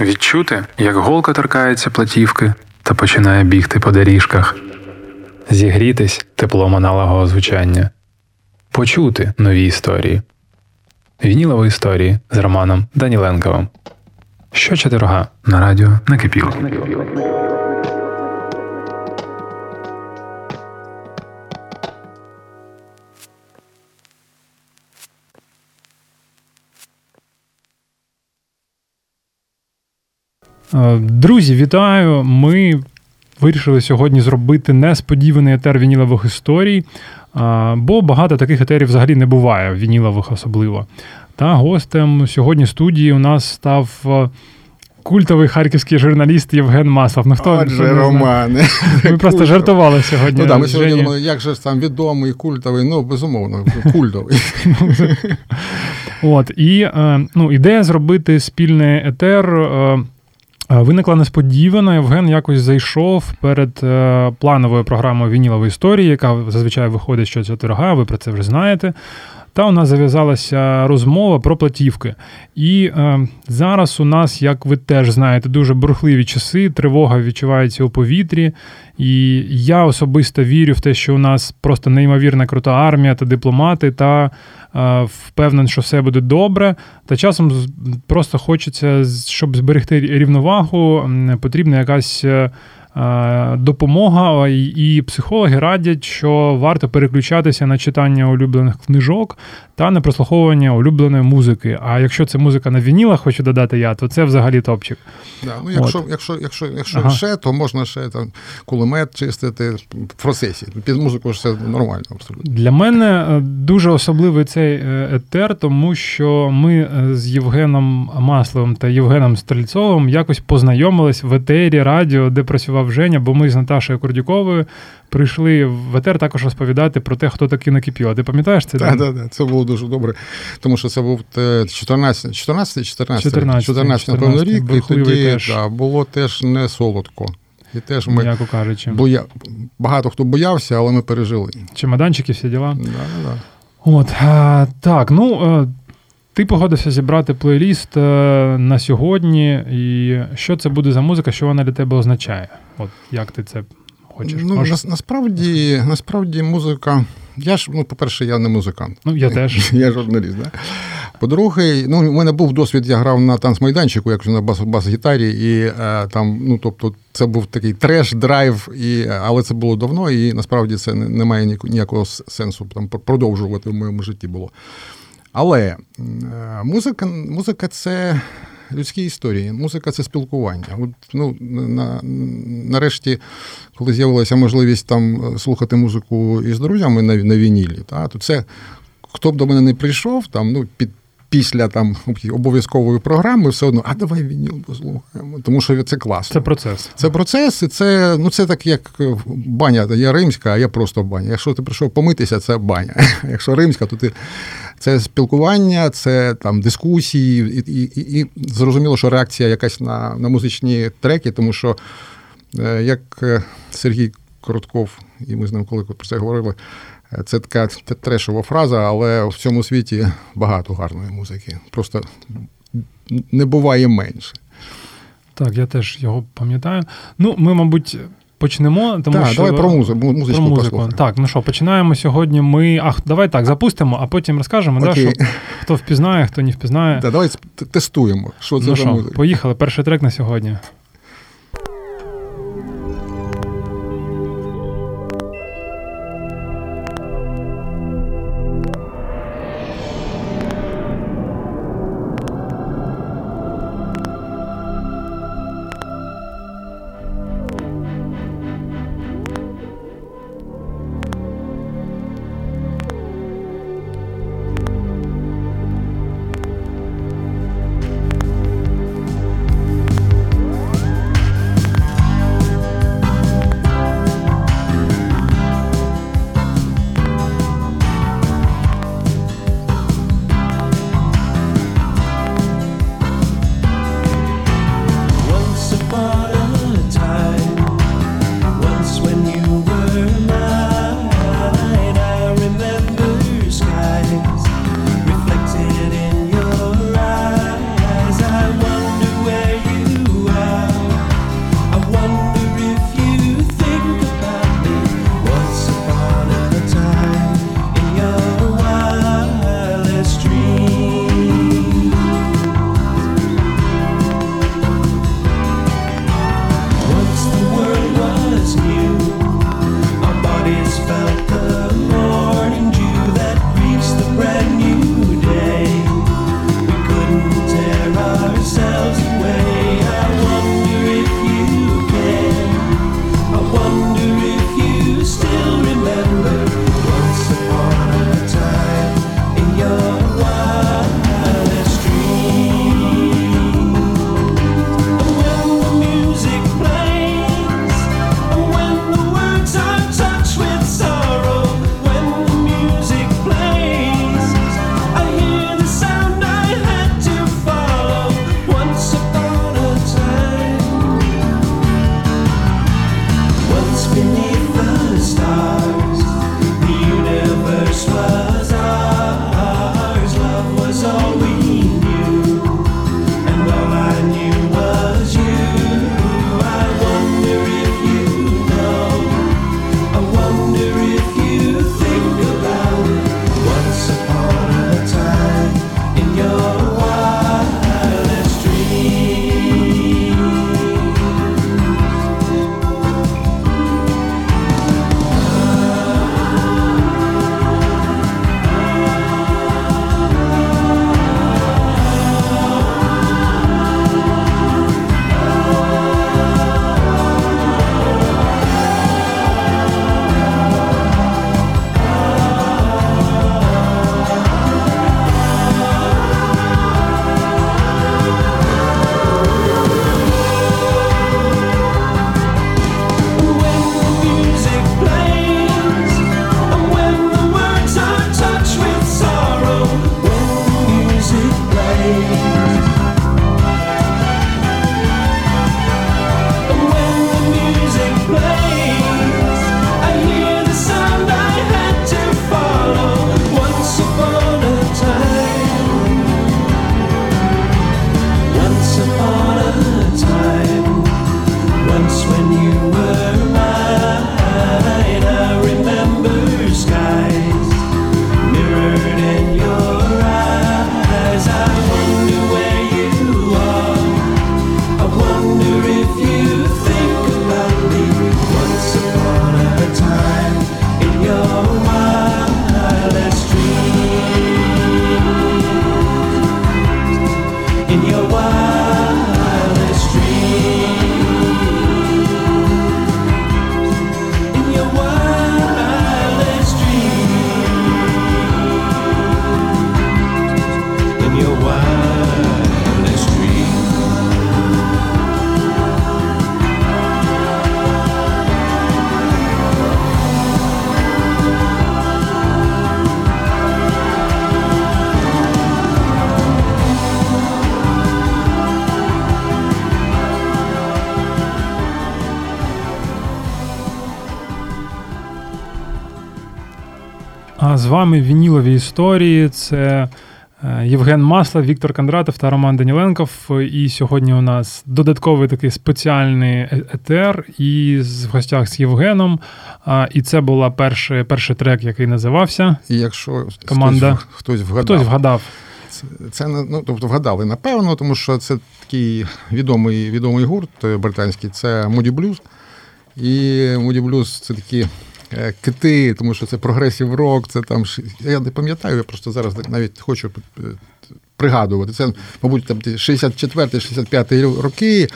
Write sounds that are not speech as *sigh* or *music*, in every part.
Відчути, як голка торкається платівки та починає бігти по доріжках, зігрітись теплом аналогового звучання, почути нові історії. Вінілові історії з Романом Даніленковим. Щочетверга на радіо накипіло. Друзі, вітаю! Ми вирішили сьогодні зробити несподіваний етер вінілових історій, е, бо багато таких етерів взагалі не буває, вінілових особливо. Та гостем сьогодні студії у нас став е, культовий харківський журналіст Євген Маслов. Ну, хто, Отже, не? Романе. Ми просто жартували сьогодні. Ну так, ми сьогодні думали, як же там відомий, культовий, ну, безумовно, культовий. *laughs* От і е, ну, ідея зробити спільний етер. Е, Виникла несподівано. Євген якось зайшов перед е, плановою програмою Вінілової історії, яка зазвичай виходить щочетверга, ви про це вже знаєте. Та у нас зав'язалася розмова про платівки. І е, зараз у нас, як ви теж знаєте, дуже бурхливі часи, тривога відчувається у повітрі. І я особисто вірю в те, що у нас просто неймовірна крута армія та дипломати, та е, впевнений, що все буде добре. Та часом просто хочеться, щоб зберегти рівновагу, потрібна якась. Е, Допомога і, психологи радять, що варто переключатися на читання улюблених книжок та на прослуховування улюбленої музики. А якщо це музика на вінілах, хочу додати я, то це взагалі топчик. Да, ну, якщо, якщо, якщо, якщо Ага. ще, то можна ще там кулемет чистити в процесі. Під музику ж все нормально абсолютно. Для мене е, дуже особливий цей е, етер, тому що ми з Євгеном Масловим та Євгеном Стрельцовим якось познайомились в етері радіо, де працював Женя, бо ми з Наташею Курдюковою прийшли в етер також розповідати про те, хто таки накипіло. Ти пам'ятаєш це? Так, так, так, це було дуже добре, тому що це був 14, 14, 14, 14, 14, напевно, рік, і тоді теж. да, було теж не солодко. І теж ми М'яко кажучи. боя... багато хто боявся, але ми пережили. Чемоданчики, всі діла. Да, да, да. От а, так, ну е, ти погодився зібрати плейліст е, на сьогодні, і що це буде за музика, що вона для тебе означає? От як ти це хочеш? Ну, Може- нас, насправді, насправді музика. Я ж, ну, по-перше, я не музикант. Ну, я теж. *laughs* Я журналіст, да? По-друге, ну, у мене був досвід, я грав на танцмайданчику, як на бас- бас-гітарі, і е, там, ну, тобто, це був такий треш, драйв, і, але це було давно, і насправді це не, не має ніякого сенсу там, продовжувати в моєму житті було. Але е, музика, музика це людські історії, музика це спілкування. От, ну, на, нарешті, коли з'явилася можливість там слухати музику із друзями на, на вінілі, та, то це хто б до мене не прийшов, там, ну, під, після там, обов'язкової програми, все одно, а давай вініл послухаємо, тому що це класно. Це процес. Це процес, і це, ну, це так, як е, баня. Я римська, а я просто баня. Якщо ти прийшов помитися, це баня. *laughs* Якщо римська, то ти це спілкування, це там дискусії, і, і, і, зрозуміло, що реакція якась на, на музичні треки, тому що е, як е, Сергій Коротков, і ми з ним коли про це говорили. е, Це така т- трешова фраза, але в цьому світі багато гарної музики. Просто не буває менше. Так, я теж його пам'ятаю. Ну, ми, мабуть, почнемо, тому так, що давай про музику, про музику. Послухай. Так, ну що, починаємо сьогодні. Ми. Ах, давай так, запустимо, а потім розкажемо, да, що хто впізнає, хто не впізнає. Да, давай тестуємо, що це ну за що, музика. поїхали. Перший трек на сьогодні. З вами вінілові історії. Це е, Євген Маслав, Віктор Кондратов та Роман Даніленков. І сьогодні у нас додатковий такий спеціальний е, етер і в гостях з Євгеном. І це був перший, перший трек, який називався. І якщо команда хтось, хтось вгадав. Хтось вгадав. Це, ну, тобто вгадали напевно, тому що це такий відомий відомий гурт британський, це Moody Blues. І Moody Blues це такі кити, тому що це прогресів рок, це там я не пам'ятаю, я просто зараз навіть хочу е, пригадувати. Це, мабуть, там 64-65 роки.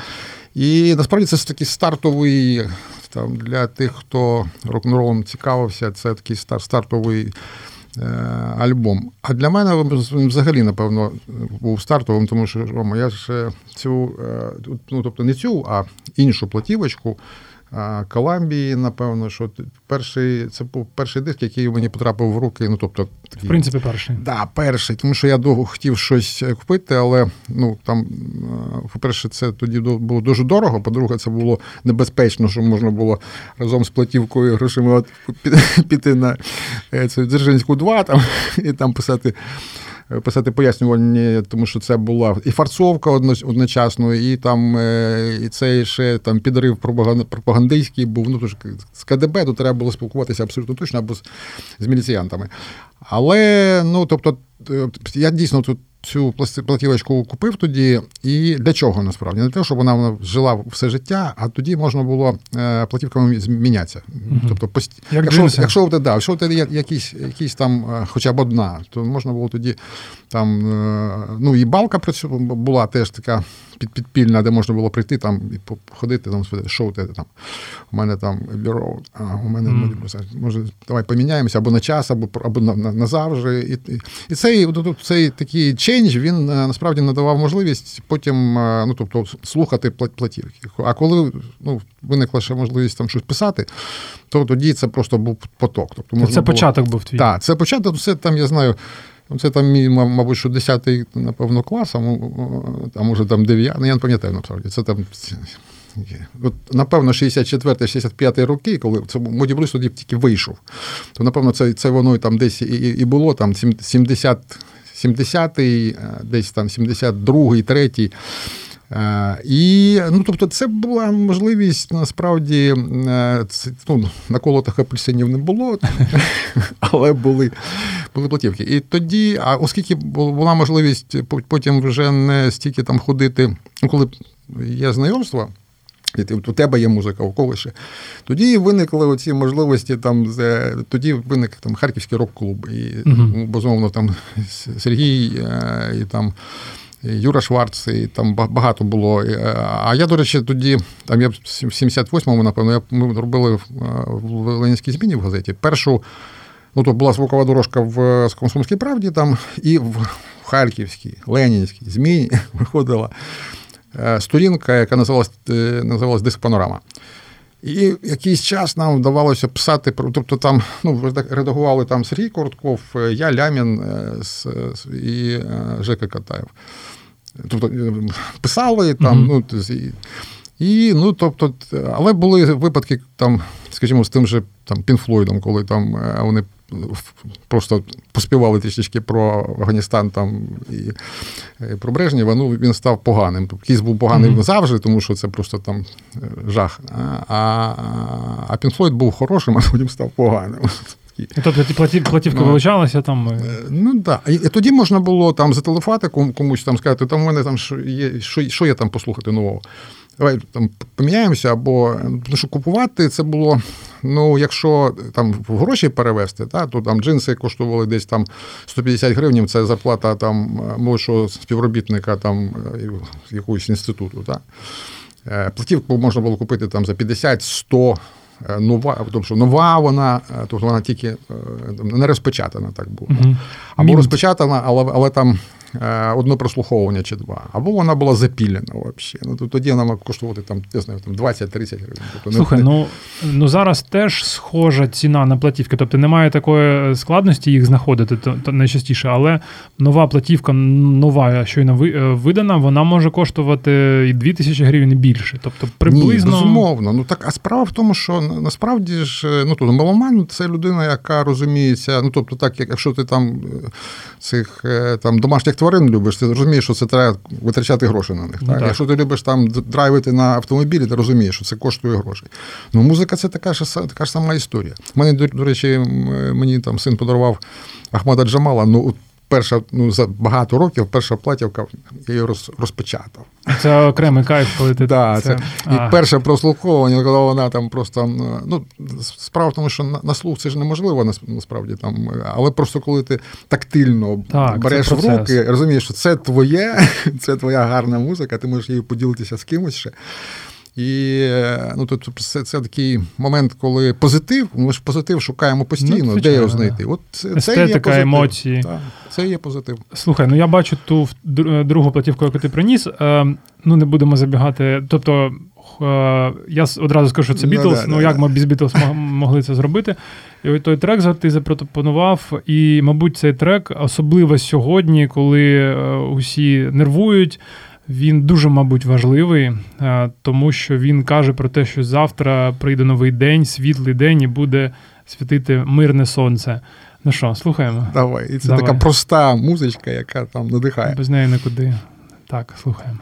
І насправді це такий стартовий там для тих, хто рок-н-ролом цікавився, це такий стартовий. Е, альбом. А для мене взагалі, напевно, був стартовим, тому що Рома, я ж цю, ну тобто не цю, а іншу платівочку Коламбії, напевно, що перший це був перший диск, який мені потрапив в руки. Ну, тобто, такий, В принципі, перший. Да, перший, тому що я довго хотів щось купити, але ну там, по-перше, це тоді було дуже дорого. По-друге, це було небезпечно, що можна було разом з платівкою грошима піти на е, це Дзержинську 2 там, *laughs* і там писати писати пояснювальні, тому що це була і фарцовка одночасно, і там е, і цей ще там підрив пропагандистський був. Ну тож з КДБ то треба було спілкуватися абсолютно точно або з, з міліціянтами. Але ну тобто, е, я дійсно тут цю платівочку купив тоді. І для чого насправді? Не для того, щоб вона вона жила все життя, а тоді можна було е, платівками змінятися. Угу. Тобто, пост... Як якщо якщо у тебе да, якщо у тебе є якісь якісь там, е, хоча б одна, то можна було тоді там, е, ну і балка була теж така підпільна, де можна було прийти там і походити, там що у тебе там. У мене там бюро, а у мене mm. може, давай поміняємося або на час, або або на, на, назавжди. І і цей цей такий чендж він е, насправді надавав можливість потім е, ну, тобто, слухати платівки. А коли ну, виникла ще можливість там щось писати, то тоді це просто був поток. Тобто, можна Це було... початок був твій. Так, це початок, все там я знаю. Це там мій, мабуть, що 10-й, напевно, клас, а може там 9, ну я не пам'ятаю насправді. Це там. От, Напевно, 64-65 роки, коли це тоді тільки вийшов, то напевно це це воно там десь і і було, там 70 70-й, десь там 72-й, 3-й. І ну, тобто, це була можливість насправді е, ну, наколотих апельсинів не було, *laughs* але були були платівки. І тоді, а оскільки була можливість потім вже не стільки там ходити, ну коли є знайомства. У тебе є музика, у когось ще. Тоді виникли оці можливості, там, тоді виник там Харківський рок-клуб. І, uh-huh. безумовно, там Сергій е, і там Юра Шварц, і там багато було. Е, а я, до речі, тоді, там я в 78-му, напевно, ми робили е, в Ленінській зміні в газеті. Першу, ну то була звукова дорожка в Комсомольській правді, там, і в Харківській, Ленінській зміні *laughs* виходила е, сторінка, яка називалась називалась Диск Панорама. І якийсь час нам вдавалося писати тобто там ну, редагували там Сергій Коротков, я Лямін і Жека Катаєв. Тобто е, писали там, mm-hmm. ну і, і ну, тобто, але були випадки там, скажімо, з тим же там Pink Floyd ом, коли там е, вони просто поспівали трішечки про Афганістан там і, і про Брежнєва, ну він став поганим. Тобто Kiss був поганим mm-hmm. завжди, тому що це просто там е, жах. А а Pink Floyd був хорошим, *laughs* а потім став поганим платівки. Тобто платів, платівки ну, вилучалися там? Е, ну так. І тоді можна було там зателефонувати комусь там сказати, там у мене там що є, що, що є там послухати нового. Давай там поміняємося, або тому що купувати це було. Ну, якщо там в гроші перевести, та, то там джинси коштували десь там 150 гривень, це зарплата там молодшого співробітника там якогось інституту. Та. Е, платівку можна було купити там за 50-100 Е, нова, тобто нова вона, е, тобто вона тільки е, не розпечатана, так було. Або розпечатана, але але там е, одне прослуховування чи два, або вона була запілена взагалі. Ну, то тоді вона має коштувати там, я знаю, там 20-30 гривень. Тобто, Слухай, ну ну зараз теж схожа ціна на платівки, тобто немає такої складності їх знаходити то, то найчастіше, але нова платівка, нова, щойно е, видана, вона може коштувати і 2 тисячі гривень і більше. Тобто приблизно. Ні, безумовно. Ну так, а справа в тому, що насправді ж ну тут меломан це людина, яка розуміється. Ну тобто, так, якщо ти там е, цих там домашніх тварин любиш, ти розумієш, що це треба витрачати гроші на них. Ну, так? так. Якщо ти любиш там драйвити на автомобілі, ти розумієш, що це коштує гроші. Ну, музика це така ж така ж сама історія. У мене, до, до речі, мені там син подарував Ахмада Джамала. ну перша, ну за багато років перша платівка я її роз, розпечатав. Це окремий кайф, коли ти да, це. це І перше прослуховування, коли вона там просто ну справа в тому, що на, на слух це ж неможливо насправді там, але просто коли ти тактильно так, береш в руки, розумієш, що це твоє, *laughs* це твоя гарна музика, ти можеш її поділитися з кимось ще. І ну, тут це, це такий момент, коли позитив, ми ж позитив шукаємо постійно, ну, де його знайти. От це, Естетика, є позитив. емоції. Так, це є позитив. Слухай, ну я бачу ту другу платівку, яку ти приніс. Е, ну не будемо забігати. Тобто е, я одразу скажу, що це Бітлз. Ну, ну як ми без Бітлз могли це зробити? І той трек ти запропонував. І, мабуть, цей трек особливо сьогодні, коли е, усі нервують. Він дуже, мабуть, важливий, е, тому що він каже про те, що завтра прийде новий день, світлий день і буде світити мирне сонце. Ну що, слухаємо? Давай. І це Давай. така проста музичка, яка там надихає. Без неї нікуди. Так, слухаємо.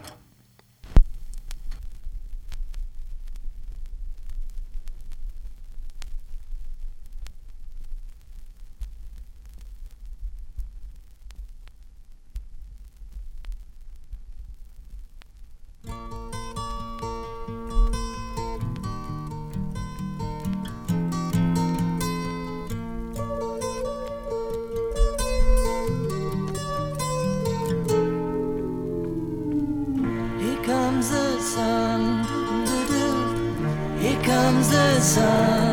sun.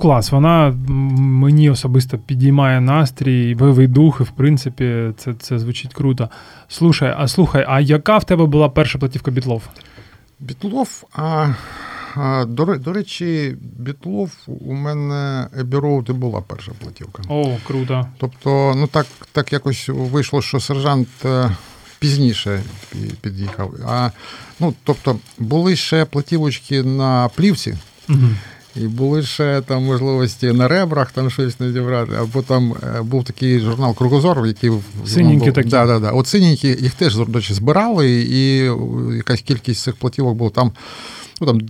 Клас, вона мені особисто підіймає настрій, бойовий дух, і в принципі це це звучить круто. Слушай, а слухай, а яка в тебе була перша платівка Бітлов? Бітлов, а, а до, до речі, Бітлов у мене Ебі була перша платівка. О, круто. Тобто, ну так так якось вийшло, що сержант е, пізніше під'їхав. А, ну, Тобто, були ще платівочки на плівці. Угу. І були ще там можливості на ребрах там щось не зібрати. Або там е, був такий журнал Кругозор, який Синенькі такі. Да, да, да. От синенькі, їх теж речі, збирали, і якась кількість цих платівок була там. Ну, там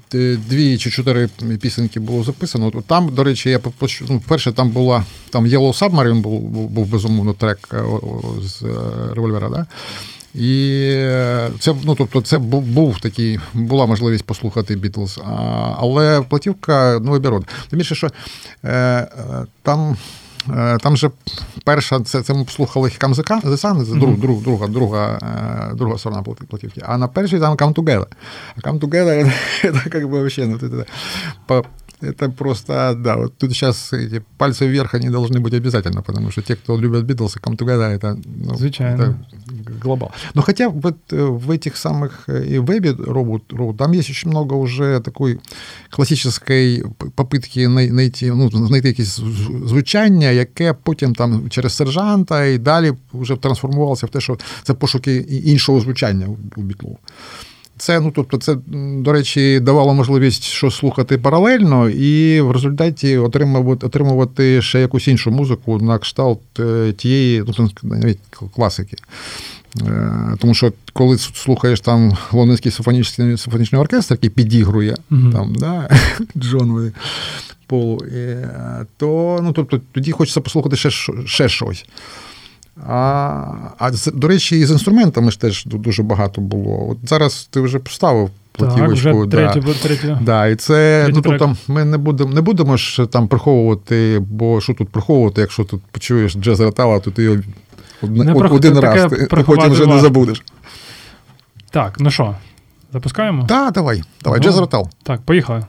дві чи чотири пісеньки було записано. Там, до речі, я ну, перше там була там Yellow Submarine був, був безумовно трек е, з е, револьвера. Да? І це ну, тобто, це був, був такий, була можливість послухати Бітлз. Але платівка ну, обірод. Тим більше, що е, е там. Е, там же перша, це це ми the це друг, друг, друга друга, е, друга сторона платівки. А на першій там Come Together. А Come Together, *laughs* це як би вообще, ну, Это просто, да, вот тут сейчас эти пальцы вверх, они должны быть обязательно, потому что те, кто любят Битлз, Come Together, это, ну, это глобал. Но хотя вот э, в этих самых э, и вебе робот, робот, там есть очень много уже такой классической попытки найти, ну, знайти якісь звучання, яке потім там через сержанта і далі вже трансформувалося в те, що це пошуки іншого звучання у Бітлу. Це, ну тобто, це, до речі, давало можливість щось слухати паралельно, і в результаті отримувати отримувати ще якусь іншу музику на кшталт е, тієї, ну навіть класики. Е, тому що коли слухаєш там Лондонський симфонічний симфонічний оркестр, який підігрує mm-hmm. там, да, *laughs* Джонові Полу, е, то ну, тобто, тоді хочеться послухати ще, ще щось. А а до речі, і з інструментами ж теж дуже багато було. От зараз ти вже поставив платівочку. Так, вже третю, да. і це, ну, тобто, Ми не будемо не будемо ж там приховувати, бо що тут приховувати, якщо тут почуєш джаз ретала, то ти його не один раз, ти потім вже не забудеш. Так, ну що, запускаємо? Так, да, давай. Давай, ну, джаз ретал. Так, поїхали.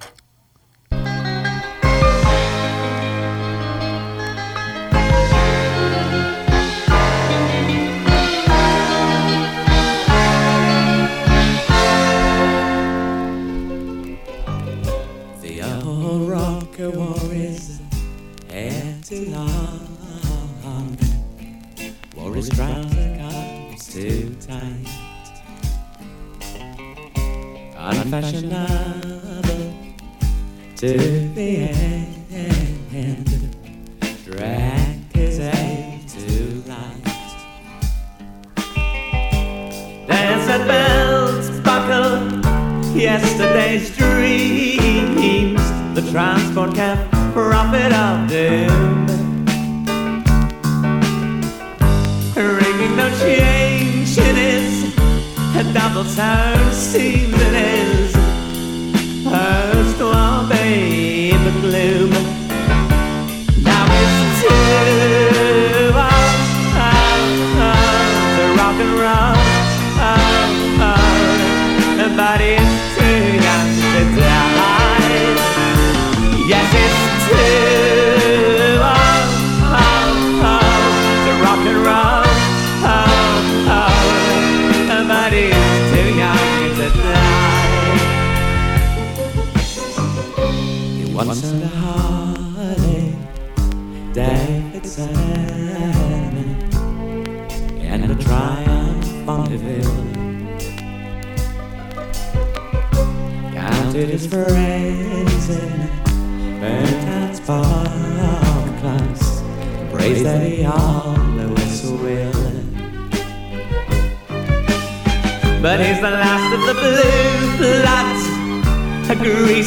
Unfashionable to the end. Drag his aim to light. Desert bells buckle yesterday's dreams. The transport cab, prophet of doom. Ringing no change in his double tone seems it is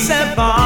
se va.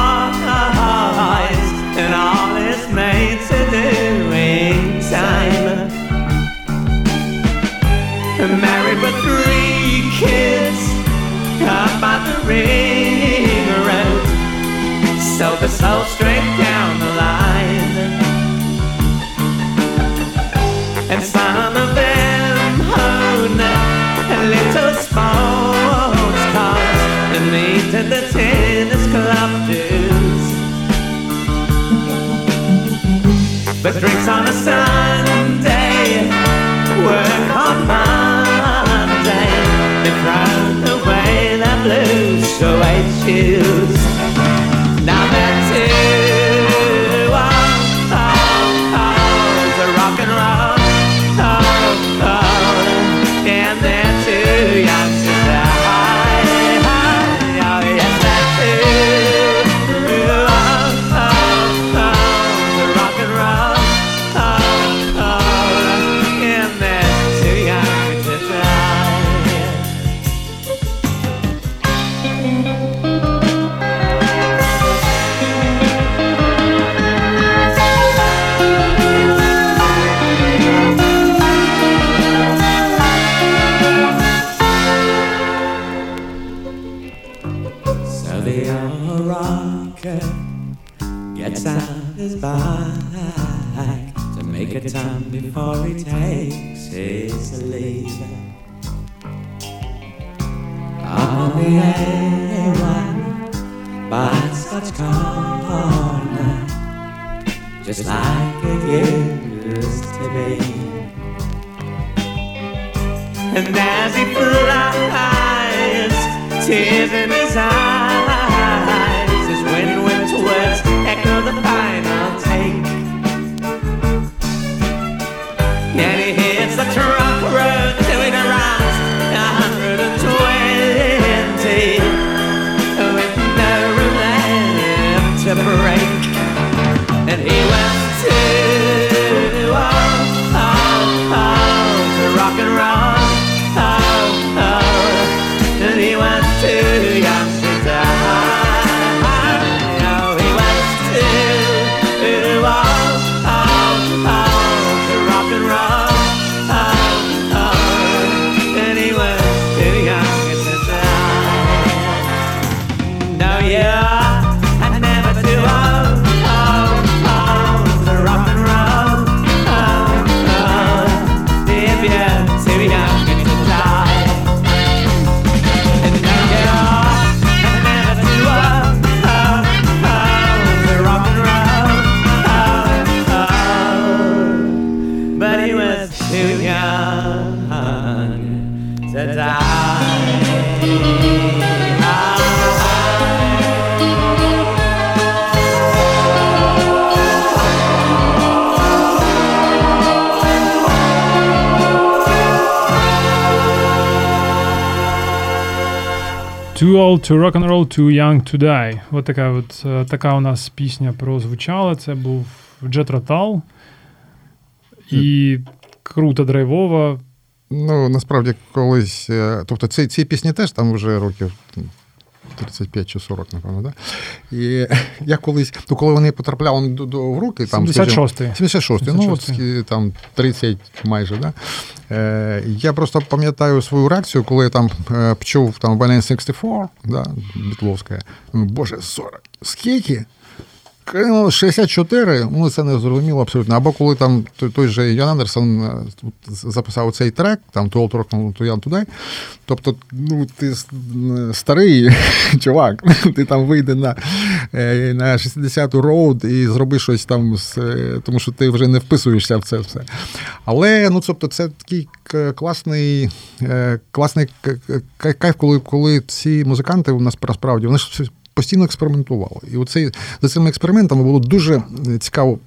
Bike to make a time before he takes his leave. On the A1 by Scotch Corner, just like it used to be. And as he flies, tears in his eyes, Too old to rock and roll, too young to die. От така от е, така у нас пісня прозвучала. Це був Jet Rotal. І круто драйвова. Ну, насправді, колись. е, Тобто, ці, ці пісні теж там вже років. М, 35 чи 40, напевно, да? І я колись, ну коли вони потрапляли до, до в руки, там, скажімо, 76-й. 76 ну от 76-й. там 30 майже, да? Е, я просто пам'ятаю свою реакцію, коли я там е, почув там Balance 64, да, Бітловська. Боже, 40. Скільки? Ну, 64, ну це не зрозуміло абсолютно. Або коли там той, же Ян Андерсон е, записав цей трек, там To Old Rock to Young. Тобто, ну, ти старий *laughs* чувак, *laughs* ти там вийде на, е, на 60-ту роуд і зроби щось там, е, тому що ти вже не вписуєшся в це все. Але ну, тобто, це такий класний, класний кайф, коли, коли ці музиканти у нас насправді вони ж постійно експериментували. І оцей, за цими експериментами було дуже е, цікаво.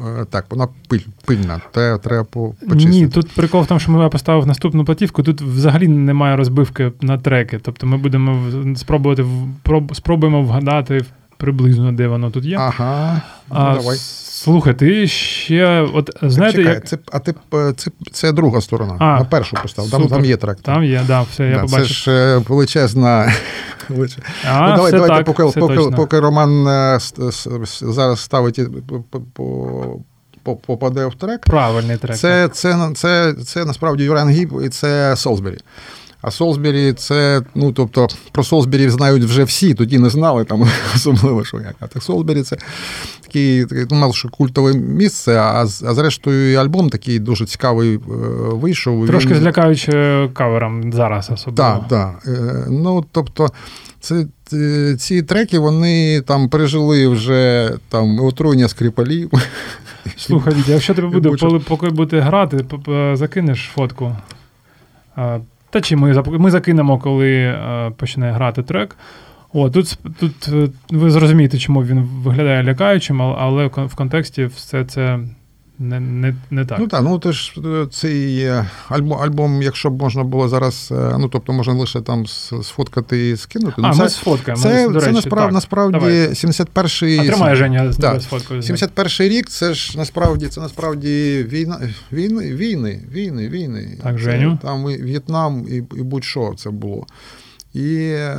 Е, Так, вона пиль, пильна, те треба по- почистити. Ні, тут прикол в тому, що ми поставив наступну платівку. Тут взагалі немає розбивки на треки. Тобто ми будемо спробувати спробуємо вгадати приблизно, де воно тут є. Ага, ну, а, давай. Слухай, ти ще, от знаєте, Чекай, як це, а ти, е, це, це друга сторона. А, на першу постав. Там, там є трек. там є, да, все, я Да, це ж е, величезна. *laughs* А, ну, давай, все давайте, так, поки, все поки, точно. поки Роман е, зараз ставить по- по- по- попаде в трек. Правильний трек. Це, це, це, це, насправді Юран Гіб і це Солсбері. А Солсбері це, ну тобто, про Солсбері знають вже всі, тоді не знали там *laughs* особливо, що як. А так Солсбері це такий, такий ну, мало що культове місце, а, а зрештою і альбом такий дуже цікавий е, вийшов. Трошки Він- злякаючи кавером зараз особливо. так, так. Е, Ну, тобто, це, е, ці треки вони там пережили вже там отруєння скрипалів. *laughs* Слухай, якщо тебе буде, коли, поки будете грати, закинеш фотку. Та чи ми, ми закинемо, коли е, почне грати трек. О, тут, тут е, ви зрозумієте, чому він виглядає лякаючим, але в контексті все це не, не, не так. Ну так, ну то ж е, цей альбом, альбом, якщо б можна було зараз, е, ну тобто можна лише там сфоткати і скинути. а, ну, ми це, сфоткаємо. це, до це речі, насправді, так. насправді Давай. 71-й. А тримає Женя тебе сфоткою. 71-й рік це ж насправді це насправді війна війни, війни, війни, війни. Так, Це Женю? Там і В'єтнам, і, і будь-що це було. І е,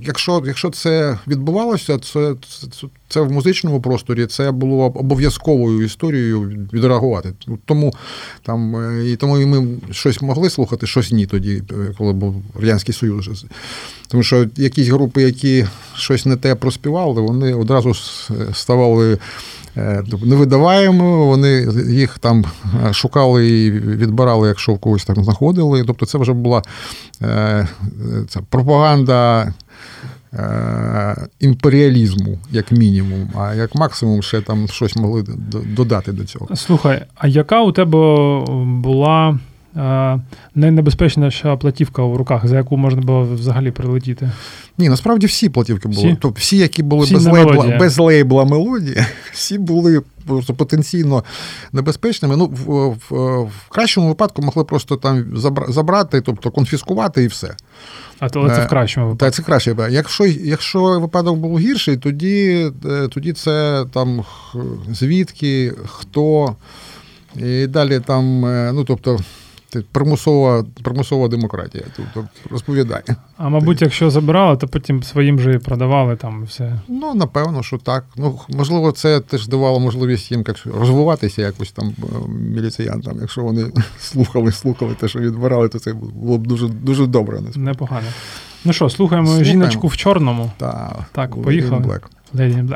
якщо, якщо це відбувалося, це, це, це в музичному просторі це було обов'язковою історією відреагувати. Тому там е, і тому і ми щось могли слухати, щось ні тоді, е, коли був Радянський Союз. Тому що якісь групи, які щось не те проспівали, вони одразу ставали е, невидаваємо, вони їх там е, шукали і відбирали, якщо в когось там знаходили. Тобто це вже була е, це пропаганда. е, Імперіалізму, як мінімум, а як максимум ще там щось могли додати до цього. Слухай, а яка у тебе була е, найнебезпечніша платівка в руках, за яку можна було взагалі прилетіти? Ні, насправді всі платівки були. Всі? Тобто всі, які були Всі без, лейбла, без лейбла мелодії, *laughs* всі були просто потенційно небезпечними. Ну, в, в, в кращому випадку могли просто там забрати, тобто конфіскувати і все. А то це Е, в кращому випадку. Так, це краще. Якщо, якщо випадок був гірший, тоді, е, тоді це там звідки, хто. І далі там, е, ну тобто, примусова, примусова демократія. Тобто розповідай. А мабуть, якщо забирали, то потім своїм же і продавали там все. Ну, напевно, що так. Ну, можливо, це теж давало можливість їм як розвиватися якось там е, міліціянтам. Якщо вони *laughs* слухали, слухали те, що відбирали, то це було б дуже дуже добре. насправді. Непогано. Ну що, слухаємо, Слухаємо. жіночку в чорному. Та, Так, поїхали. Black. Lady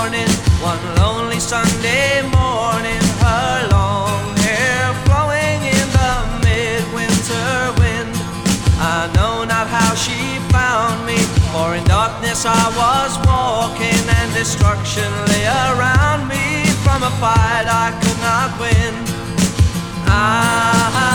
morning, one lonely Sunday morning, her long hair flowing in the midwinter wind. I know not how she found me, for in darkness I was walking, and destruction lay around me from a fight I could not win. Ah,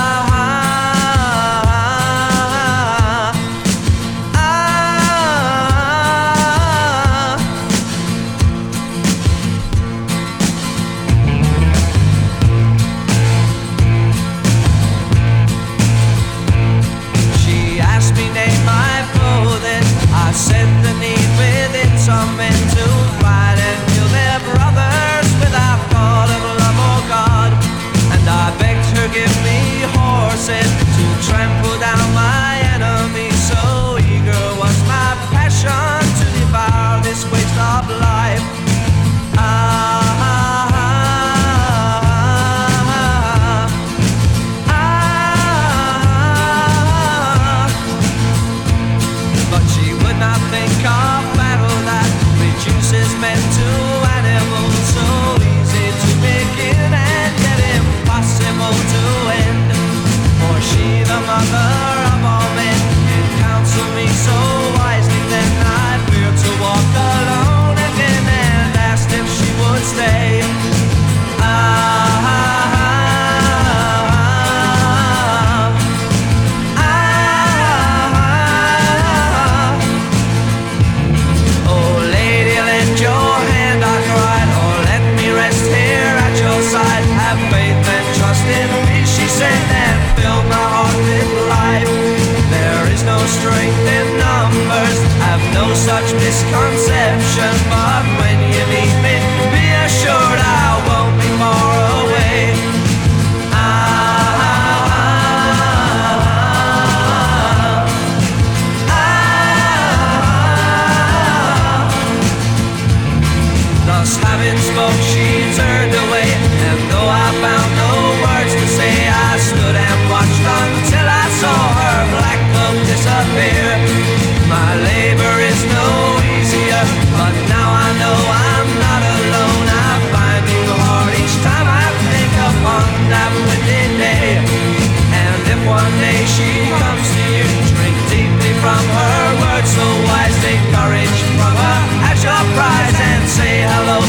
say hello.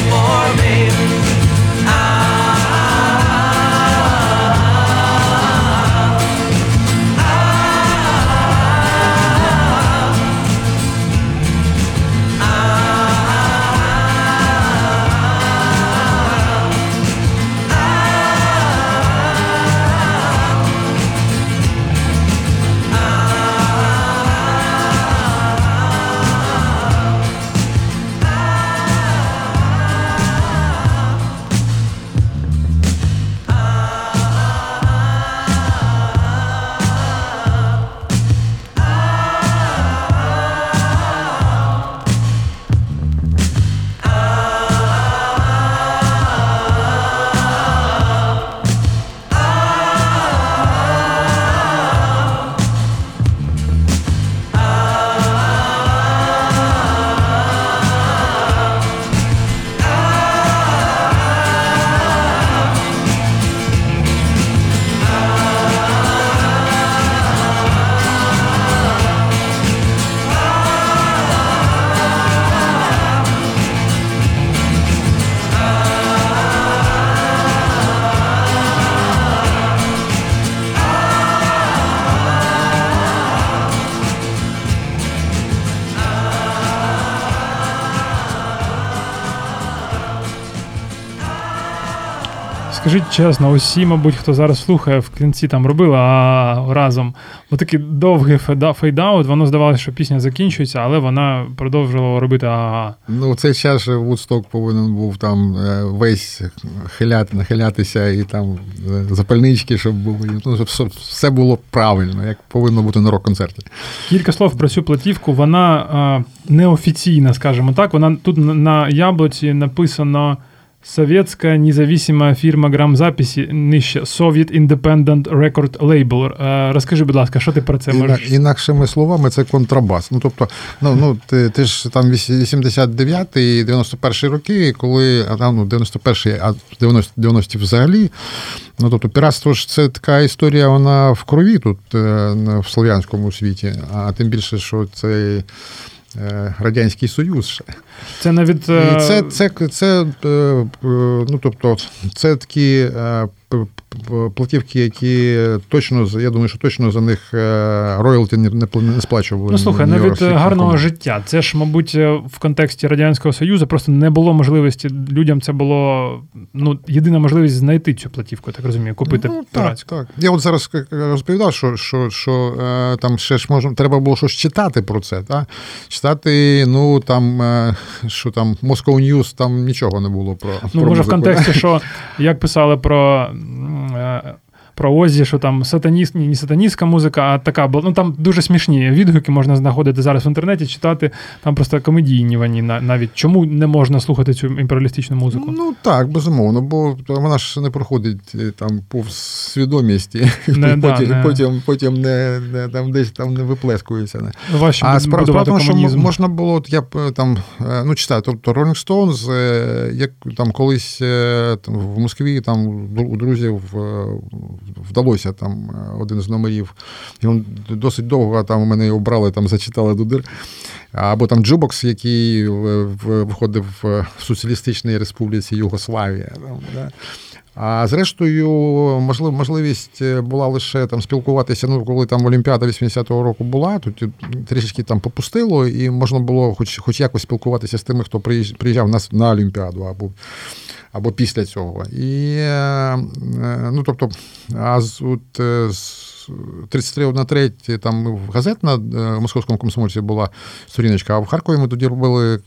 Чесно, усі, мабуть, хто зараз слухає, в кінці там робили а разом. Бо такий довгий fade- fade-out, воно здавалося, що пісня закінчується, але вона продовжувала робити ага. Ну, цей час же Вудсток повинен був там е, весь хиляти, нахилятися і там е, запальнички, щоб були. Ну, щоб все- було правильно, як повинно бути на рок-концерті. Кілька слов про цю платівку. Вона а, неофіційна, скажімо так. Вона тут на яблуці написано. Совєтська независима фірма грамзаписі нижче Soviet Independent Record Label. Е, Розкажи, будь ласка, що ти про це можеш? інакшими словами, це контрабас. Ну, тобто, ну, ну ти, ти ж там 89 і 91 роки, коли, а ну, 91 а 90 90 взагалі. Ну, тобто, піратство ж це така історія, вона в крові тут, е, в слов'янському світі, а тим більше, що це. Е, Радянський Союз ще. Це навіть І це, це, це, це, е, е, ну, тобто, це такі е, платівки, які точно, я думаю, що точно за них е, роялті не, не, пла- сплачували. Ну слухай, навіть е, гарного життя. Це ж, мабуть, е, в контексті Радянського Союзу просто не було можливості. Людям це було ну, єдина можливість знайти цю платівку, так розумію, купити Ну, так, так. Я от зараз е, розповідав, що, що, що там ще ж можна, треба було щось читати про це. Та? Читати, ну там, що там, Moscow News, там нічого не було про. Ну, про може, в контексті, *laughs* що як писали про. uh, Про Озі, що там сатаніст, ні, не сатаністська музика, а така була. Ну там дуже смішні відгуки можна знаходити зараз в інтернеті, читати. Там просто комедійні вони навіть. Чому не можна слухати цю імперіалістичну музику? Ну так, безумовно, бо вона ж не проходить е, там повз свідомість, і Не, да, потім, не. потім, потім не, не там десь там не виплескується. Не. Важче А справа тому, що можна було, я б е, там е, ну читаю, тобто Rolling Stones, як там колись там, в Москві там у- друзів вдалося там е, один з номерів. І він досить довго там мене його брали, там зачитали до дир. Або там Джубокс, який е, виходив в Соціалістичній Республіці Югославія. Там, да. А зрештою, можлив, можливість е, була лише там спілкуватися. Ну, коли там Олімпіада 80-го року була, тут трішечки там попустило, і можна було хоч, хоч якось спілкуватися з тими, хто приїжджав на, на Олімпіаду або, або після цього. І, е, е, ну, тобто, а з, от, е, з 33 на 3 там газет на московському комсомольці була сторіночка, а в Харкові ми тоді робили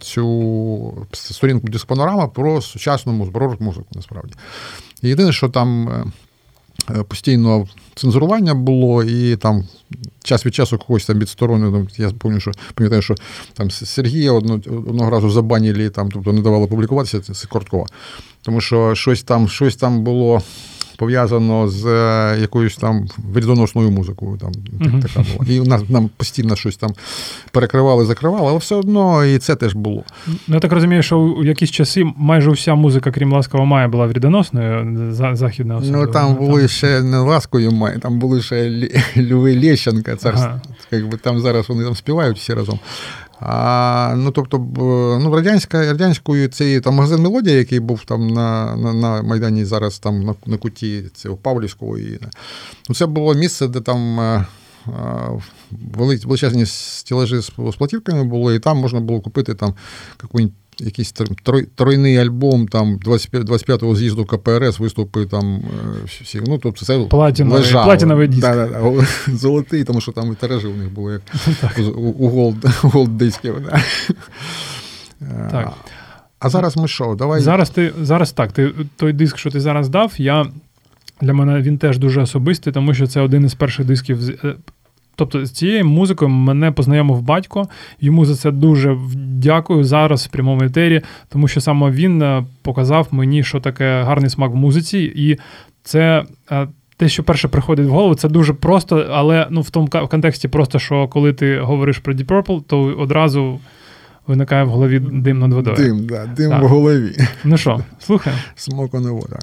цю сторінку дискпанорама про сучасну музику, про рок-музику, насправді. І єдине, що там постійно цензурування було, і там час від часу когось там відсторонено. Я пам'ятаю, що пам'ятаю, що там Сергія одно, одного разу забанили, там, тобто не давали публікуватися, це Корткова. Тому що щось там, щось там було. Пов'язано з е, якоюсь там врядоносною музикою. Там Мгм. така була. І нас нам постійно щось там перекривали, закривали, але все одно і це теж було. Ну, я так розумію, що у якісь часи майже вся музика, крім ласкавого мая, була врядоносною за, західна Ну там були ще не ласкою май, там були ще Льви Лещенка, царство. Ага. Якби там зараз вони там співають всі разом. А, ну, тобто, ну, радянська, радянською цей там магазин Мелодія, який був там на, на, на Майдані зараз там на, на куті цього Павлівського. І, ну, це було місце, де там. е, е, Величезні стілажі з з платівками були, і там можна було купити там якийсь якийсь трой- тройний альбом там 25, 25-го з'їзду КПРС, виступи там е, всі. Ну, тобто це Платіновий- лежало. платіновий диск. Да, да, да. *laughs* Золотий, тому що там і тиражі у них були як *laughs* у, у gold, gold *laughs* дисків. Да. Так. А зараз ми що? Давай. Зараз ти зараз так. Ти той диск, що ти зараз дав, я для мене він теж дуже особистий, тому що це один із перших дисків. Тобто з цією музикою мене познайомив батько. Йому за це дуже дякую зараз в прямому етері, тому що саме він е, показав мені, що таке гарний смак в музиці, і це. е, Те, що перше приходить в голову, це дуже просто, але ну в тому контексті, просто що коли ти говориш про Deep Purple, то одразу виникає в голові дим над водою. Дим, да, дим Так. в голові. Ну що, слухай. Смока не вода.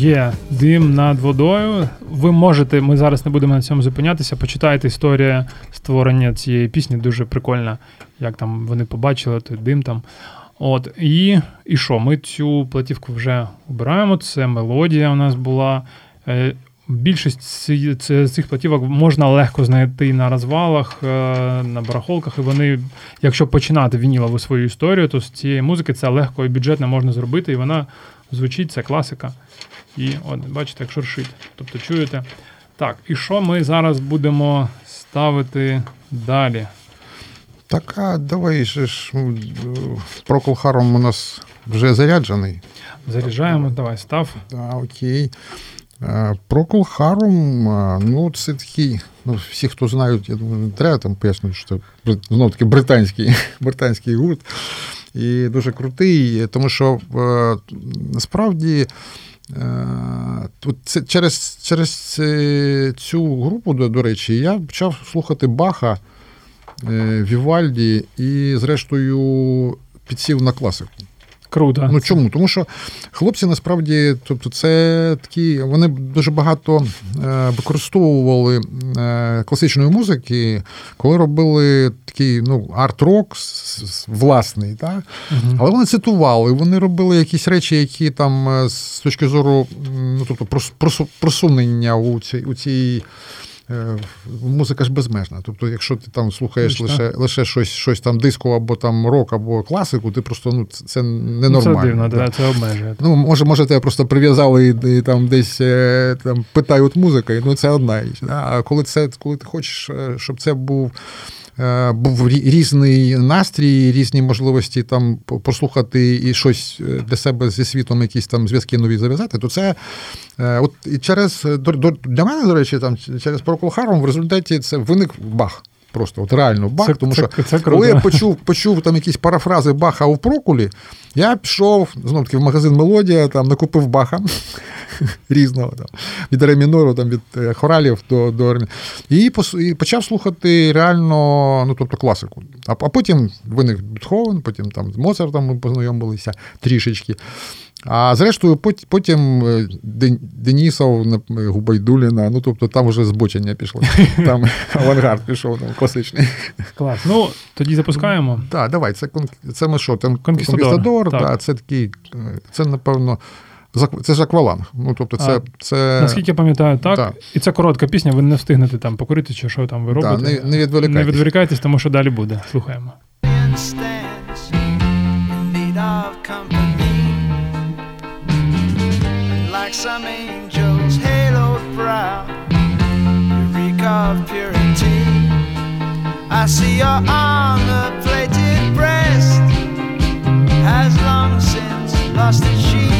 Є дим над водою. Ви можете, ми зараз не будемо на цьому зупинятися. Почитайте історія створення цієї пісні, дуже прикольна, як там вони побачили той дим там. От, і, і що? Ми цю платівку вже обираємо. Це мелодія у нас була. Е, Більшість цих платівок можна легко знайти на розвалах, е, на барахолках, і вони, якщо починати вінілову свою історію, то з цієї музики це легко і бюджетно можна зробити, і вона звучить, це класика. І от, бачите, як шуршить. Тобто чуєте. Так, і що ми зараз будемо ставити далі? Так, а давай же ж м, Procol у нас вже заряджений. Заряджаємо, давай, став. А, окей. Е, Procol е, ну, це такий, ну, всі, хто знають, я думаю, не треба там пояснювати, що це знов таки британський, *laughs* британський гурт. І дуже крутий, тому що е, насправді це, через, через е, цю групу, до, до речі, я почав слухати Баха, е, Вівальді і, зрештою, підсів на класику. Круто. Ну чому? Тому що хлопці насправді, тобто, це такі, вони дуже багато е, використовували е, класичної музики, коли робили такий ну, арт-рок власний. Так? Мгм. Але вони цитували, вони робили якісь речі, які там е, з точки зору ну, тобто, прос- просу- просунення у цій. У цій Музика ж безмежна. Тобто, якщо ти там слухаєш Точно. лише, лише щось, щось там диско або там рок, або класику, ти просто ну, це, Ну, ненормально. Це дивно, да. да, це обмежує. Ну, може, може, тебе просто прив'язали і, і там десь е, там питають музика, і, ну це одна річ. Да? А коли це, коли ти хочеш, е, щоб це був. Е, Був рі- різний настрій, різні можливості там послухати і щось е, для себе зі світом, якісь там зв'язки нові зав'язати, то це е, от і через до- для мене, до речі, там через Procol Harum в результаті це виник бах. Просто от реально бах, Це- тому це- що це коли я почув, почув там якісь парафрази Баха у Прокулі, я пішов знов таки в магазин Мелодія, там накупив Баха *laughs* різного там, від ре мінору, там від е, хоралів до, до і, пос- і почав слухати реально, ну тобто класику. А, а потім виник Бетховен, потім там з Моцартом ми познайомилися трішечки. А зрештою, потім е, Денісов, на- Губайдуліна, ну тобто там вже збочення пішло. *laughs* Там авангард пішов, там класичний. Клас. Ну, тоді запускаємо. Так, давай, це, це ми що, там Конкістадор, Конкістадор, так. да, це такий, е, це, напевно, це ж акваланг. Ну, тобто, це. А, це Наскільки я пам'ятаю, так. так. І це коротка пісня, ви не встигнете там покурити, чи що там ви Да, не- не відволікайтесь. Не відволікайтесь, тому що далі буде. Слухаємо. of company. Like some angel's haloed brow, reek of purity. I see your armor plated breast has long since lost its sheen.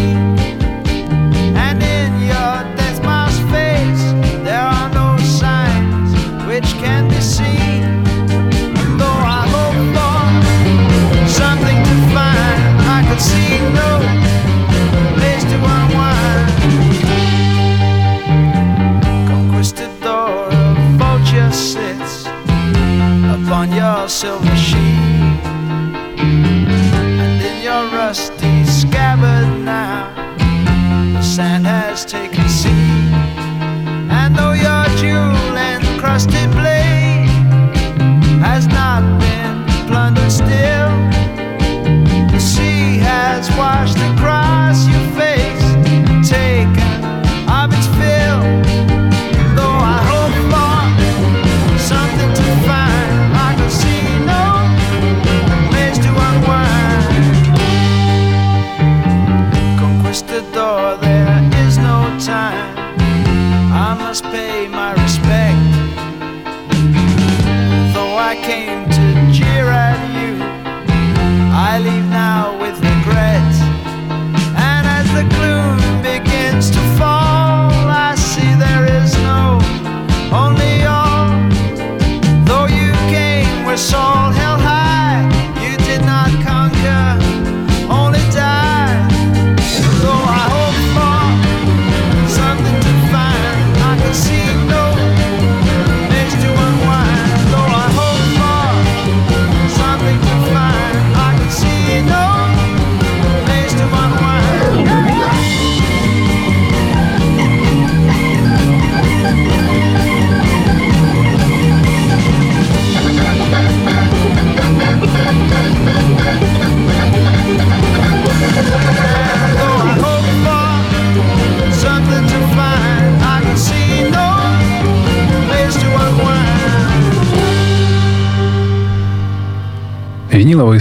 Upon your silver sheet, and in your rusty scabbard now, the sand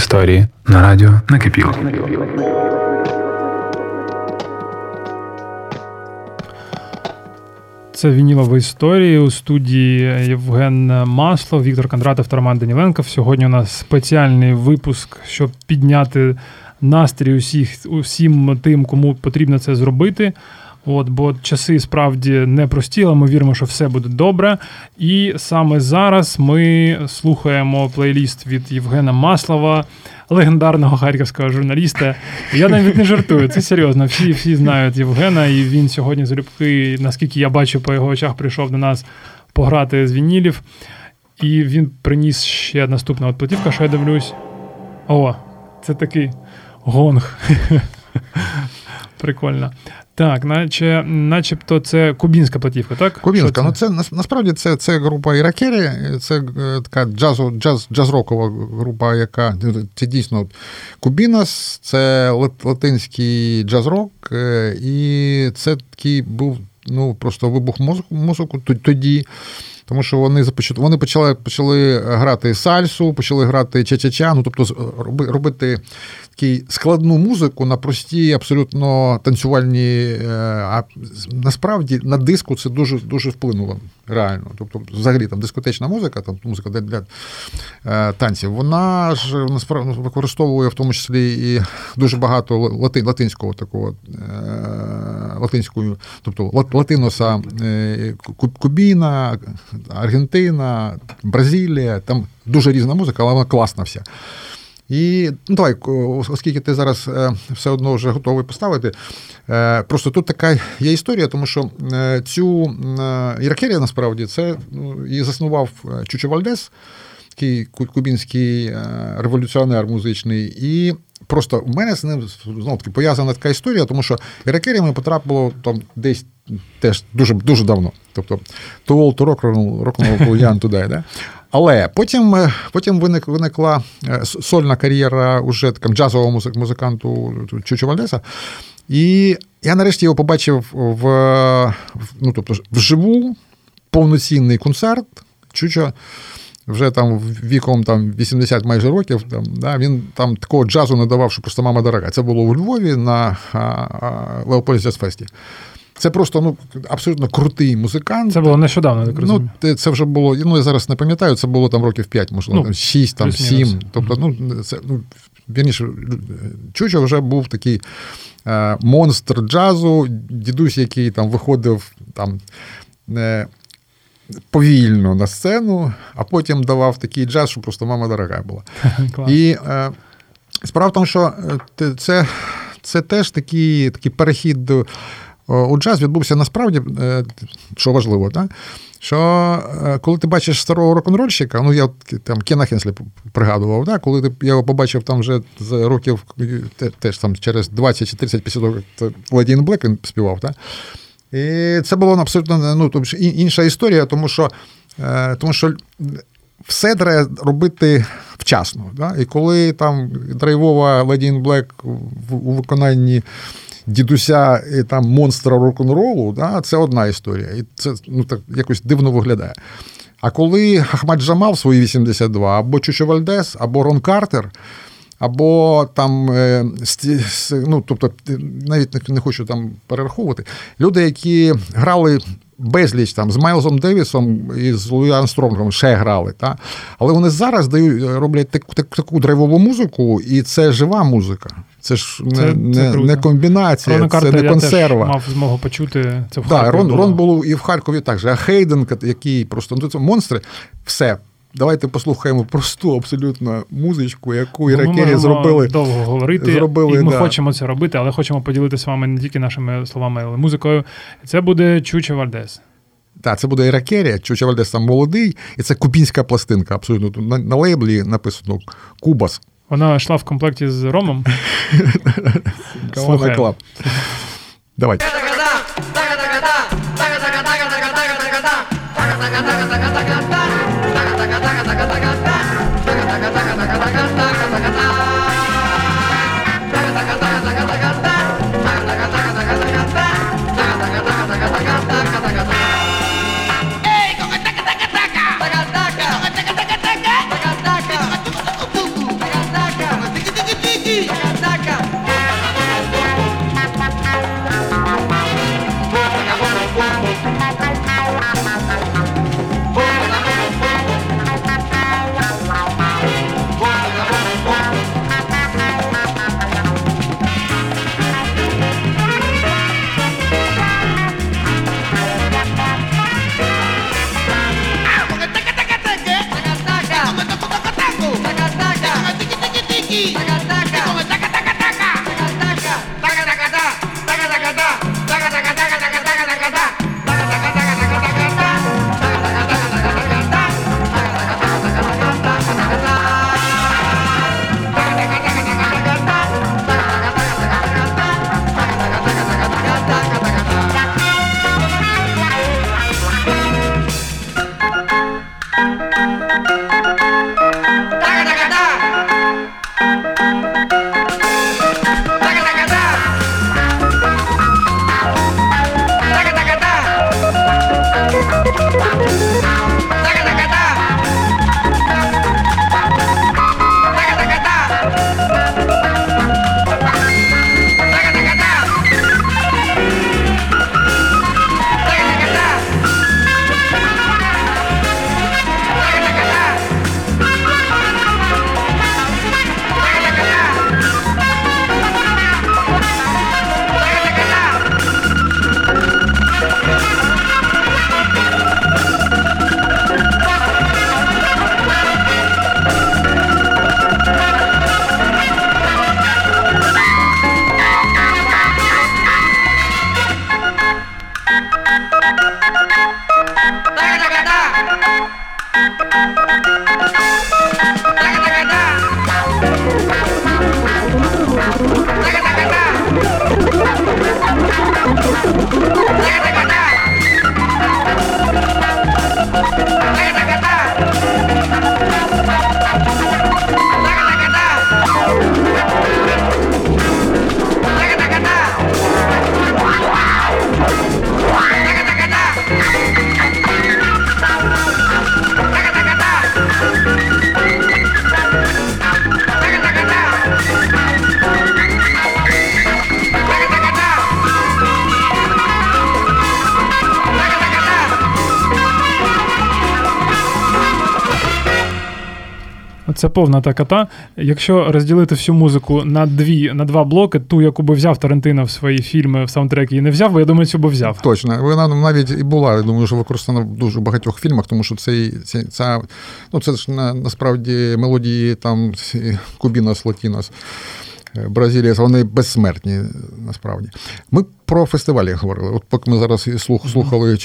історії на радіо Накипіло. Це вінілова історія у студії Євген Маслов, Віктор Кондратов та Роман Даніленков. Сьогодні у нас спеціальний випуск, щоб підняти настрій усіх, усім тим, кому потрібно це зробити. От, бо часи справді непрості, але ми віримо, що все буде добре. І саме зараз ми слухаємо плейліст від Євгена Маслова, легендарного харківського журналіста. Я навіть не жартую, це серйозно. Всі всі знають Євгена, і він сьогодні залюбки, наскільки я бачу по його очах, прийшов до нас пограти з вінілів. І він приніс ще наступна от платівка, що я дивлюсь. О, це такий гонг. *laughs* Прикольно. Так, наче, начебто це кубінська платівка, так? Кубінська, ну це насправді це, це група Іракері, це е, така джазу, джаз, джаз-рокова група, яка ну, це дійсно Кубінас, це лат- латинський джаз-рок, е, і це такий був ну, просто вибух мозку, мозку тоді. Тому що вони вони почали, почали грати сальсу, почали грати ча-ча-ча, ну тобто робити такий складну музику на прості, абсолютно танцювальні. е, А насправді на диску це дуже дуже вплинуло реально. Тобто, взагалі там дискотечна музика, там музика для, для е, танців, вона ж насправді використовує в тому числі і дуже багато лати, латинського такого е, латинською, тобто лат- латиноса е, Кубіна, Аргентина, Бразилія, там дуже різна музика, але вона класна вся. І ну, давай, оскільки ти зараз е, все одно вже готовий поставити. Е, просто тут така є історія, тому що цю Іракерія насправді це ну, її заснував Чучо Вальдес, такий кубінський революціонер музичний. І просто в мене з ним знову таки пов'язана така історія, тому що Іракерія мені потрапило там десь теж дуже дуже давно. Тобто rock and roll young to die, да? Але потім, е, потім виник, виникла е, сольна кар'єра уже таким джазового музик, музиканту Чучо Вальдеса. І я нарешті його побачив в, ну, тобто, вживу повноцінний концерт. Чучо вже там віком там, 80 майже років, там, да, він там такого джазу не давав, що просто мама дорога. Це було у Львові на Леополіс Джаз-фесті. Це просто ну, абсолютно крутий музикант. Це було нещодавно, так Ну, розумію. те- це вже було, ну я зараз не пам'ятаю, це було там років 5, можливо, Ну, там 6, там 7. Тобто, ну, це, ну, вірніше, Чучо вже був такий е, монстр джазу, дідусь, який там виходив там. Е, Повільно на сцену, а потім давав такий джаз, що просто мама дорога була. *laughs* І е, справа в тому, що е, це, це теж такий, такий перехід до, у джаз відбувся насправді, е, що важливо, так? що е, коли ти бачиш старого рок-н-рольщика, ну я там Кена Хенслі пригадував, так? коли ти, я його побачив там вже з років теж там через 20 чи 30 після того, як in Black він співав, так? І це було абсолютно ну, тобто, інша історія, тому що, е, тому що все треба робити вчасно. Да? І коли там драйвова in Black у виконанні дідуся і там монстра рок-н-ролу, да, це одна історія. І це ну, так якось дивно виглядає. А коли Ахмад Джамал свої 82, або Чучо Вальдес, або Рон Картер, або там, е, ну, тобто, е, навіть не- хочу там перераховувати, люди, які грали безліч там з Майлзом Девісом і з Луї Армстронгом ще грали. Та? Але вони зараз дають, роблять так, так, таку драйвову музику, і це жива музика. Це ж не, Це- це не, круто. не комбінація, Рона це Картера не я консерва. теж мав змогу почути це в Так, Харкові Рон. Рон був і в Харкові також. А Хейден, який просто ну, це монстри, все. Давайте послухаємо просту абсолютно музичку, яку іракері можемо зробили. довго говорити, зробили, і ми да. хочемо це робити, але хочемо поділитися з вами не тільки нашими словами, але музикою. Це буде Чучо Вальдес. Так, це буде іракерія, Чуча Вальдес там молодий, і це кубінська пластинка. Абсолютно Тут на, на лейблі написано Кубас. Вона йшла в комплекті з Ромом. *laughs* Слухаємо. Клаб. Давай. Це повна та кота. Якщо розділити всю музику на дві на два блоки, ту, яку би взяв Тарантино в свої фільми в саундтреки і не взяв, бо я думаю, цю би взяв. Точно, вона навіть і була. Я думаю, що використана в дуже багатьох фільмах, тому що цей, ця, ця ну це ж на, насправді мелодії там Кубінос, Латінос. Бразилія, вони безсмертні насправді. Ми про фестивалі говорили. От поки ми зараз слух, слухали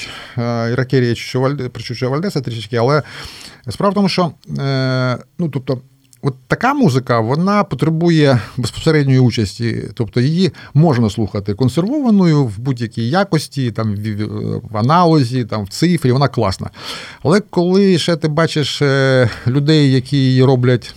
Іракерія Чуча Вальдеса трішки, але справа в тому, що е, ну, тобто, от така музика вона потребує безпосередньої участі, тобто її можна слухати консервованою в будь-якій якості, там в аналозі, там в цифрі, вона класна. Але коли ще ти бачиш е, людей, які її роблять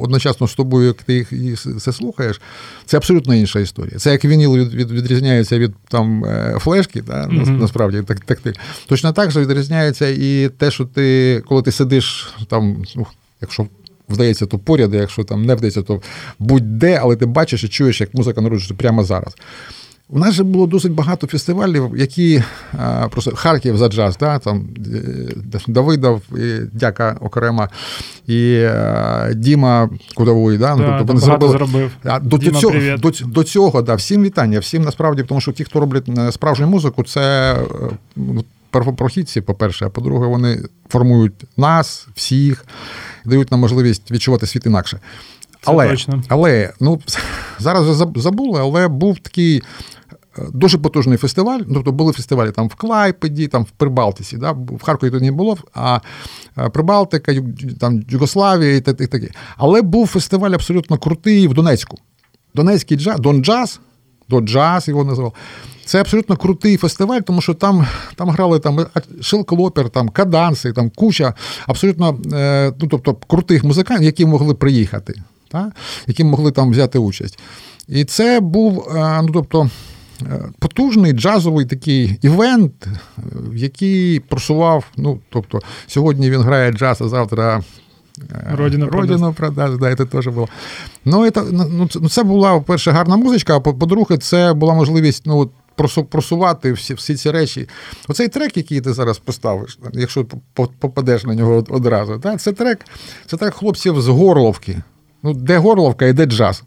одночасно з тобою, як ти їх це слухаєш, це абсолютно інша історія. Це як вініл від, від, відрізняється від там е, флешки, та, mm-hmm. насправді так, так, так. Точно так же відрізняється і те, що ти, коли ти сидиш там, ну, якщо. Вдається, то поряд, якщо там не вдається, то будь-де, але ти бачиш і чуєш, як музика народжується прямо зараз. У нас же було досить багато фестивалів, які просто Харків за джаз, да, там е, Давидов, і Дяка окрема, і Діма Кудовий. Да, ну, тобто вони зробили зробив. А, до, Діма, цього, до, до цього, да, всім вітання, всім насправді, тому що ті, хто роблять е, справжню музику, це е, первопрохідці, по-перше, а по-друге, вони формують нас, всіх, дають нам можливість відчувати світ інакше. Але, але ну, зараз вже забули, але був такий Дуже потужний фестиваль. Тобто були фестивалі там в Клайпеді, там в Прибалтиці. Да? В Харкові тоді не було, а Прибалтика, там Югославія і таке. Але був фестиваль абсолютно крутий в Донецьку. Донецький джаз, Дон Джаз, Дон Джаз його називав. Це абсолютно крутий фестиваль, тому що там там грали там Шилколопер, там Каданси, там куча абсолютно е, ну, тобто, крутих музикантів, які могли приїхати, та? які могли там взяти участь. І це був, е, ну тобто потужний джазовий такий івент, який просував. Ну, тобто, сьогодні він грає джаз, а завтра. Е, Родину, продасть, да, це теж було. Ну, це, ну, ну, це була, по-перше, гарна музичка, а по-друге, це була можливість ну, просувати всі всі ці речі. Оцей трек, який ти зараз поставиш, якщо попадеш на нього одразу, да, це трек це трек хлопців з Горловки. Ну, Де Горловка і де джаз.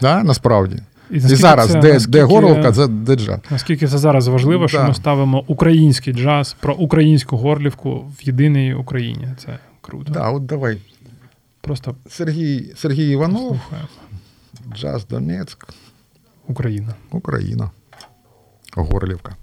Да, Насправді. І, і зараз, це, де наскільки, де горловка, це де джаз. Наскільки це зараз важливо, да. що ми ставимо український джаз про українську горлівку в єдиній Україні. Це круто. Да, от давай. Просто Сергій Сергій Іванов, послухаємо. Джаз Донецьк. Україна. Україна. Горлівка.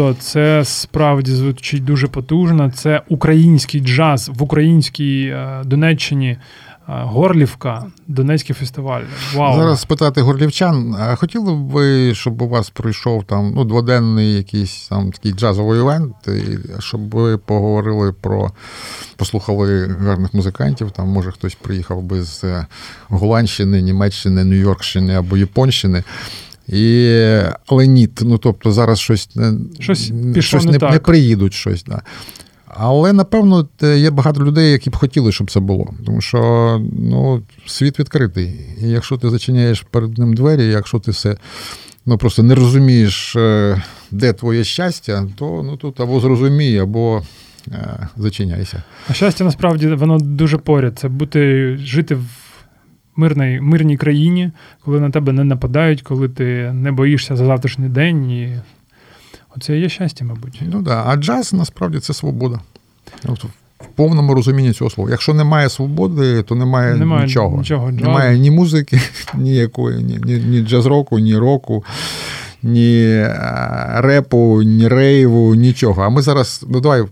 Круто, це справді звучить дуже потужно. Це український джаз в українській е, Донеччині. е, Горлівка, Донецький фестиваль. Вау. Зараз спитати горлівчан, а хотіли б ви, щоб у вас пройшов там ну, дводенний якийсь там такий джазовий івент, і щоб ви поговорили про послухали гарних музикантів. Там може хтось приїхав би з е, Голландщини, Німеччини, Нью-Йоркщини або Японщини. І, але ні, ну тобто зараз щось не, Щось пішло щось не не, не приїдуть щось. Да. Але напевно є багато людей, які б хотіли, щоб це було. Тому що ну, світ відкритий. І якщо ти зачиняєш перед ним двері, якщо ти все ну, просто не розумієш, е, де твоє щастя, то ну, тут або зрозумій, або е, зачиняйся. А щастя, насправді, воно дуже поряд. Це бути жити в мирній, мирній країні, коли на тебе не нападають, коли ти не боїшся за завтрашній день. І оце є щастя, мабуть. Ну, да. А джаз насправді це свобода. В повному розумінні цього слова. Якщо немає свободи, то немає, Немає нічого. нічого. Немає ні музики, *laughs* ніякої, ні, ні, ні джаз-року, ні року, ні е, репу, ні рейву, нічого. А ми зараз, ну давай,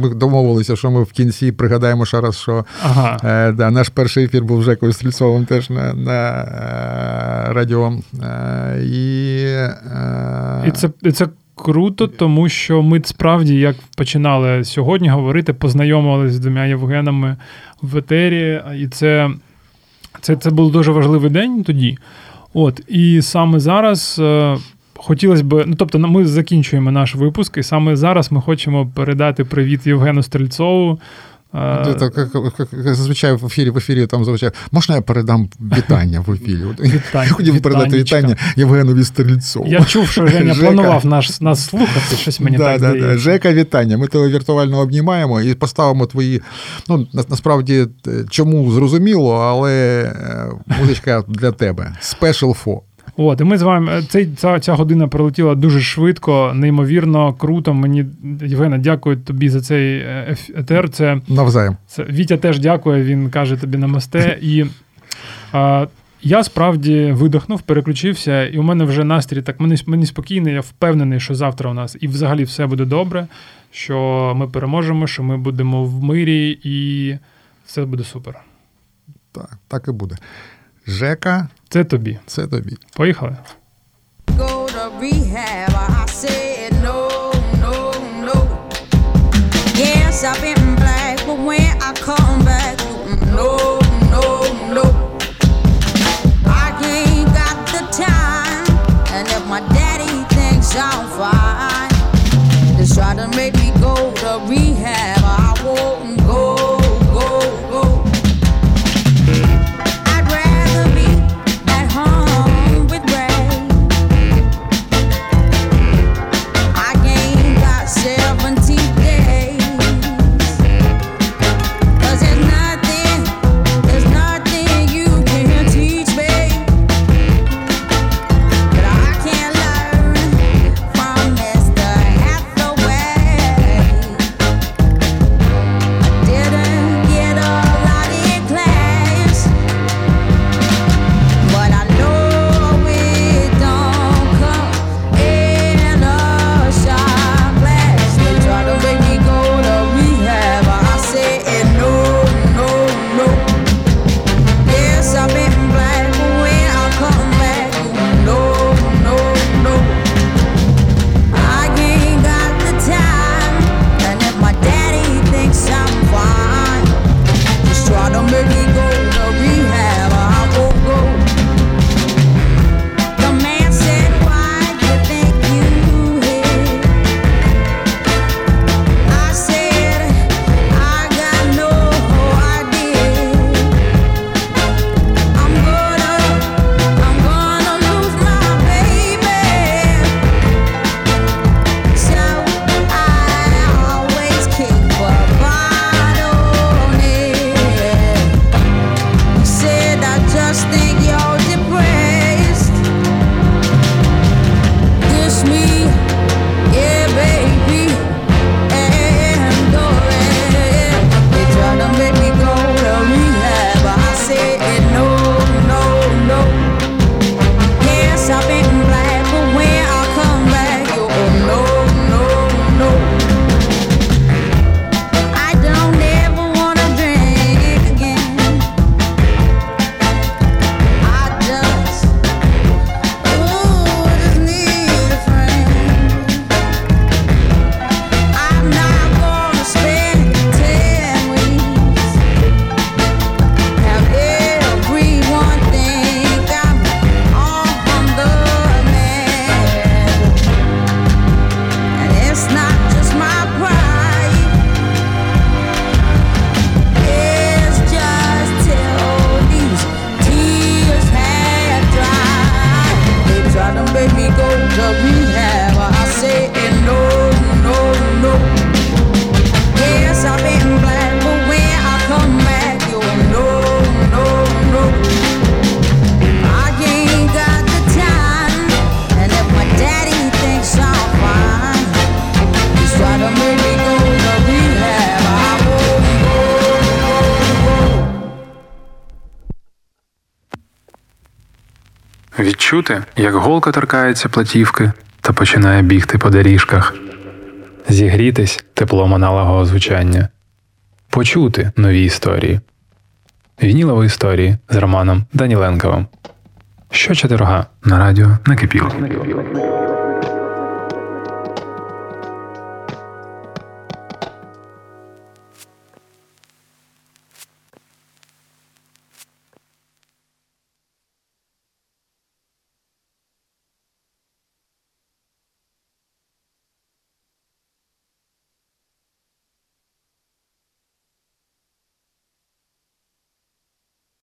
ми домовилися, що ми в кінці пригадаємо ще раз, що Ага. Е, да, наш перший ефір був Жекою Стрільцовим теж на, на е, радіо. Е, і, е, І це, і це круто, тому що ми справді, як починали сьогодні говорити, познайомилися з двома Євгенами в етері, і це, це, це був дуже важливий день тоді. От, і саме зараз. Хотілося б, ну тобто, ми закінчуємо наш випуск, і саме зараз ми хочемо передати привіт Євгену Стрільцову. Так, як- як- як зазвичай в ефірі, в ефірі там зазвичай. Можна я передам вітання в ефірі? Вітань- Я хотів передати вітання Євгенові Стрільцову. Я чув, що Женя Жека. планував наш, нас слухати, щось мені да, так да, здається. да. Жека, вітання. Ми тебе віртуально обнімаємо і поставимо твої. Ну, на- насправді, е, чому зрозуміло, але е, музичка для тебе. Special for. От, і ми з вами е, цей, ця, ця година пролетіла дуже швидко, неймовірно, круто. Мені Євгена, дякую тобі за цей е, етер. Це, Навзаєм. це Вітя теж дякує. Він каже тобі намасте. І а, я справді видихнув, переключився, і у мене вже настрій так мені, мені спокійний. Я впевнений, що завтра у нас і взагалі все буде добре. Що ми переможемо, що ми будемо в мирі, і все буде супер. Так, так і буде. Жека, Це тобі. це тобі. Поїхали. go to rehab. I said no, no, no. Yes, I've been black, but when I come back, no, no, no. I ain't got the time, and if my daddy thinks I'm fine, just try to make me go to rehab. Відчути, як голка торкається платівки та починає бігти по доріжках, зігрітись теплом аналогового звучання, почути нові історії. Вінілові історії з Романом Даніленковим. Щочетверга на радіо накипіло.